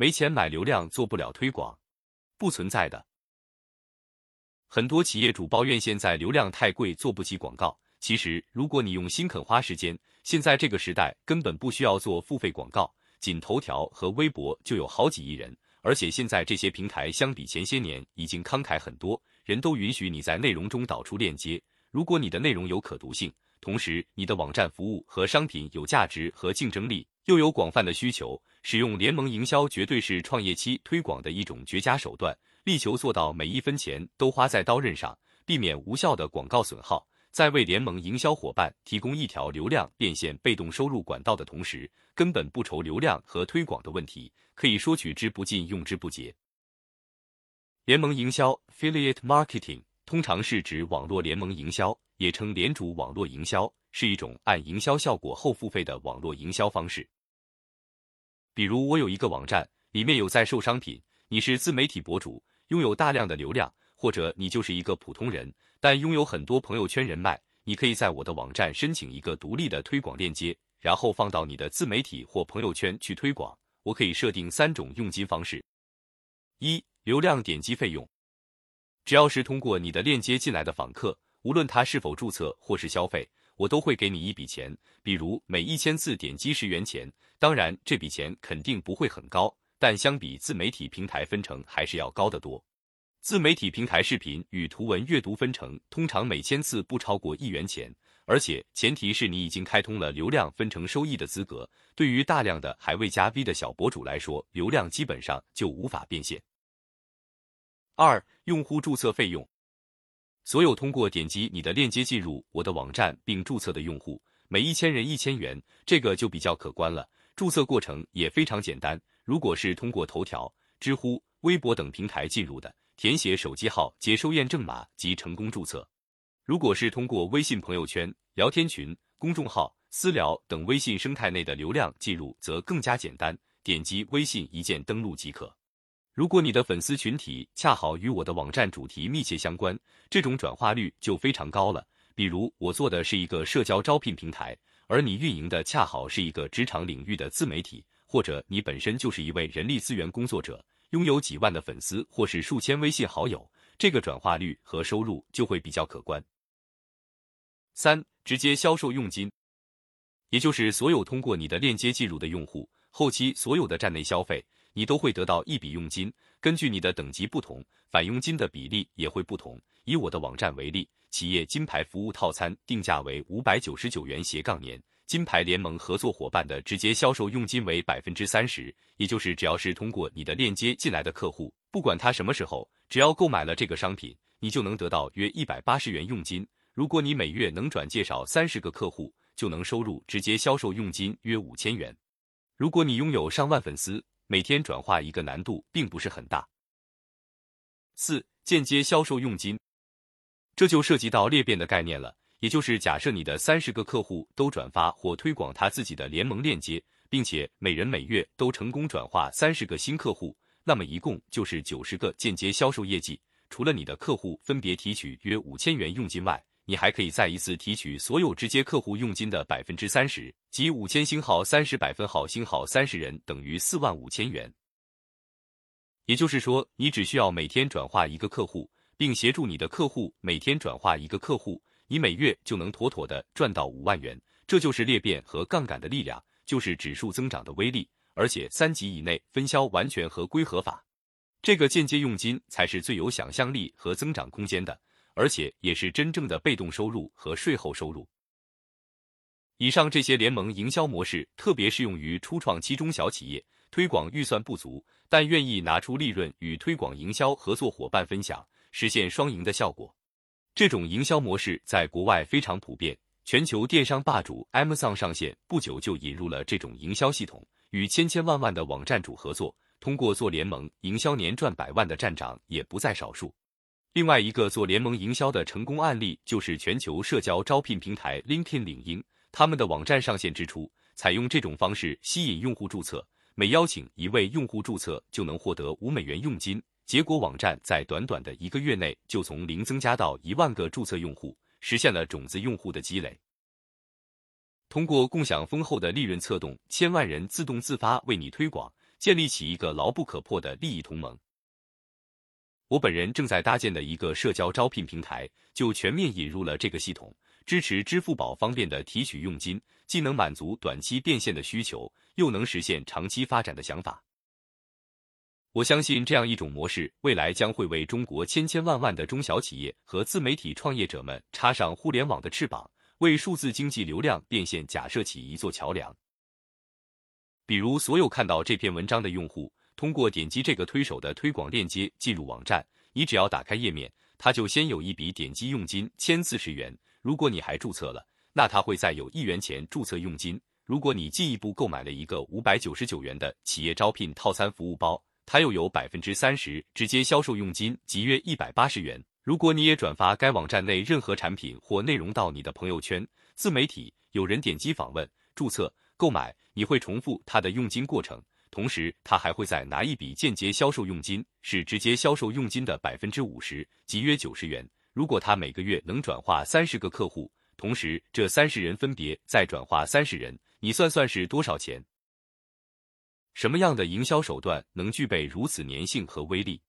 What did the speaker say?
没钱买流量做不了推广，不存在的。很多企业主抱怨现在流量太贵，做不起广告。其实，如果你用心肯花时间，现在这个时代根本不需要做付费广告，仅头条和微博就有好几亿人。而且现在这些平台相比前些年已经慷慨很多，人都允许你在内容中导出链接。如果你的内容有可读性，同时你的网站服务和商品有价值和竞争力，又有广泛的需求，使用联盟营销绝对是创业期推广的一种绝佳手段，力求做到每一分钱都花在刀刃上，避免无效的广告损耗。在为联盟营销伙伴提供一条流量变现被动收入管道的同时，根本不愁流量和推广的问题，可以说取之不尽，用之不竭。联盟营销 （Affiliate Marketing） 通常是指网络联盟营销，也称联主网络营销，是一种按营销效果后付费的网络营销方式。比如，我有一个网站，里面有在售商品，你是自媒体博主，拥有大量的流量，或者你就是一个普通人。但拥有很多朋友圈人脉，你可以在我的网站申请一个独立的推广链接，然后放到你的自媒体或朋友圈去推广。我可以设定三种佣金方式：一、流量点击费用，只要是通过你的链接进来的访客，无论他是否注册或是消费，我都会给你一笔钱，比如每一千次点击十元钱。当然，这笔钱肯定不会很高，但相比自媒体平台分成还是要高得多。自媒体平台视频与图文阅读分成通常每千次不超过一元钱，而且前提是你已经开通了流量分成收益的资格。对于大量的还未加 V 的小博主来说，流量基本上就无法变现。二、用户注册费用，所有通过点击你的链接进入我的网站并注册的用户，每一千人一千元，这个就比较可观了。注册过程也非常简单，如果是通过头条、知乎、微博等平台进入的。填写手机号、接收验证码即成功注册。如果是通过微信朋友圈、聊天群、公众号、私聊等微信生态内的流量进入，则更加简单，点击微信一键登录即可。如果你的粉丝群体恰好与我的网站主题密切相关，这种转化率就非常高了。比如我做的是一个社交招聘平台，而你运营的恰好是一个职场领域的自媒体，或者你本身就是一位人力资源工作者。拥有几万的粉丝或是数千微信好友，这个转化率和收入就会比较可观。三、直接销售佣金，也就是所有通过你的链接进入的用户，后期所有的站内消费，你都会得到一笔佣金。根据你的等级不同，返佣金的比例也会不同。以我的网站为例，企业金牌服务套餐定价为五百九十九元斜杠年。金牌联盟合作伙伴的直接销售佣金为百分之三十，也就是只要是通过你的链接进来的客户，不管他什么时候，只要购买了这个商品，你就能得到约一百八十元佣金。如果你每月能转介绍三十个客户，就能收入直接销售佣金约五千元。如果你拥有上万粉丝，每天转化一个难度并不是很大。四、间接销售佣金，这就涉及到裂变的概念了。也就是假设你的三十个客户都转发或推广他自己的联盟链接，并且每人每月都成功转化三十个新客户，那么一共就是九十个间接销售业绩。除了你的客户分别提取约五千元佣金外，你还可以再一次提取所有直接客户佣金的百分之三十，即五千星号三十百分号星号三十人等于四万五千元。也就是说，你只需要每天转化一个客户，并协助你的客户每天转化一个客户。你每月就能妥妥的赚到五万元，这就是裂变和杠杆的力量，就是指数增长的威力，而且三级以内分销完全合规合法。这个间接佣金才是最有想象力和增长空间的，而且也是真正的被动收入和税后收入。以上这些联盟营销模式特别适用于初创期中小企业，推广预算不足，但愿意拿出利润与推广营销合作伙伴分享，实现双赢的效果。这种营销模式在国外非常普遍，全球电商霸主 Amazon 上线不久就引入了这种营销系统，与千千万万的网站主合作，通过做联盟营销年赚百万的站长也不在少数。另外一个做联盟营销的成功案例就是全球社交招聘平台 LinkedIn 领英，他们的网站上线之初，采用这种方式吸引用户注册，每邀请一位用户注册就能获得五美元佣金。结果，网站在短短的一个月内就从零增加到一万个注册用户，实现了种子用户的积累。通过共享丰厚的利润策动千万人自动自发为你推广，建立起一个牢不可破的利益同盟。我本人正在搭建的一个社交招聘平台，就全面引入了这个系统，支持支付宝方便的提取佣金，既能满足短期变现的需求，又能实现长期发展的想法。我相信这样一种模式，未来将会为中国千千万万的中小企业和自媒体创业者们插上互联网的翅膀，为数字经济流量变现假设起一座桥梁。比如，所有看到这篇文章的用户。通过点击这个推手的推广链接进入网站，你只要打开页面，它就先有一笔点击佣金千四十元。如果你还注册了，那它会再有一元钱注册佣金。如果你进一步购买了一个五百九十九元的企业招聘套餐服务包，它又有百分之三十直接销售佣金，即约一百八十元。如果你也转发该网站内任何产品或内容到你的朋友圈、自媒体，有人点击访问、注册、购买，你会重复它的佣金过程。同时，他还会再拿一笔间接销售佣金，是直接销售佣金的百分之五十，即约九十元。如果他每个月能转化三十个客户，同时这三十人分别再转化三十人，你算算是多少钱？什么样的营销手段能具备如此粘性和威力？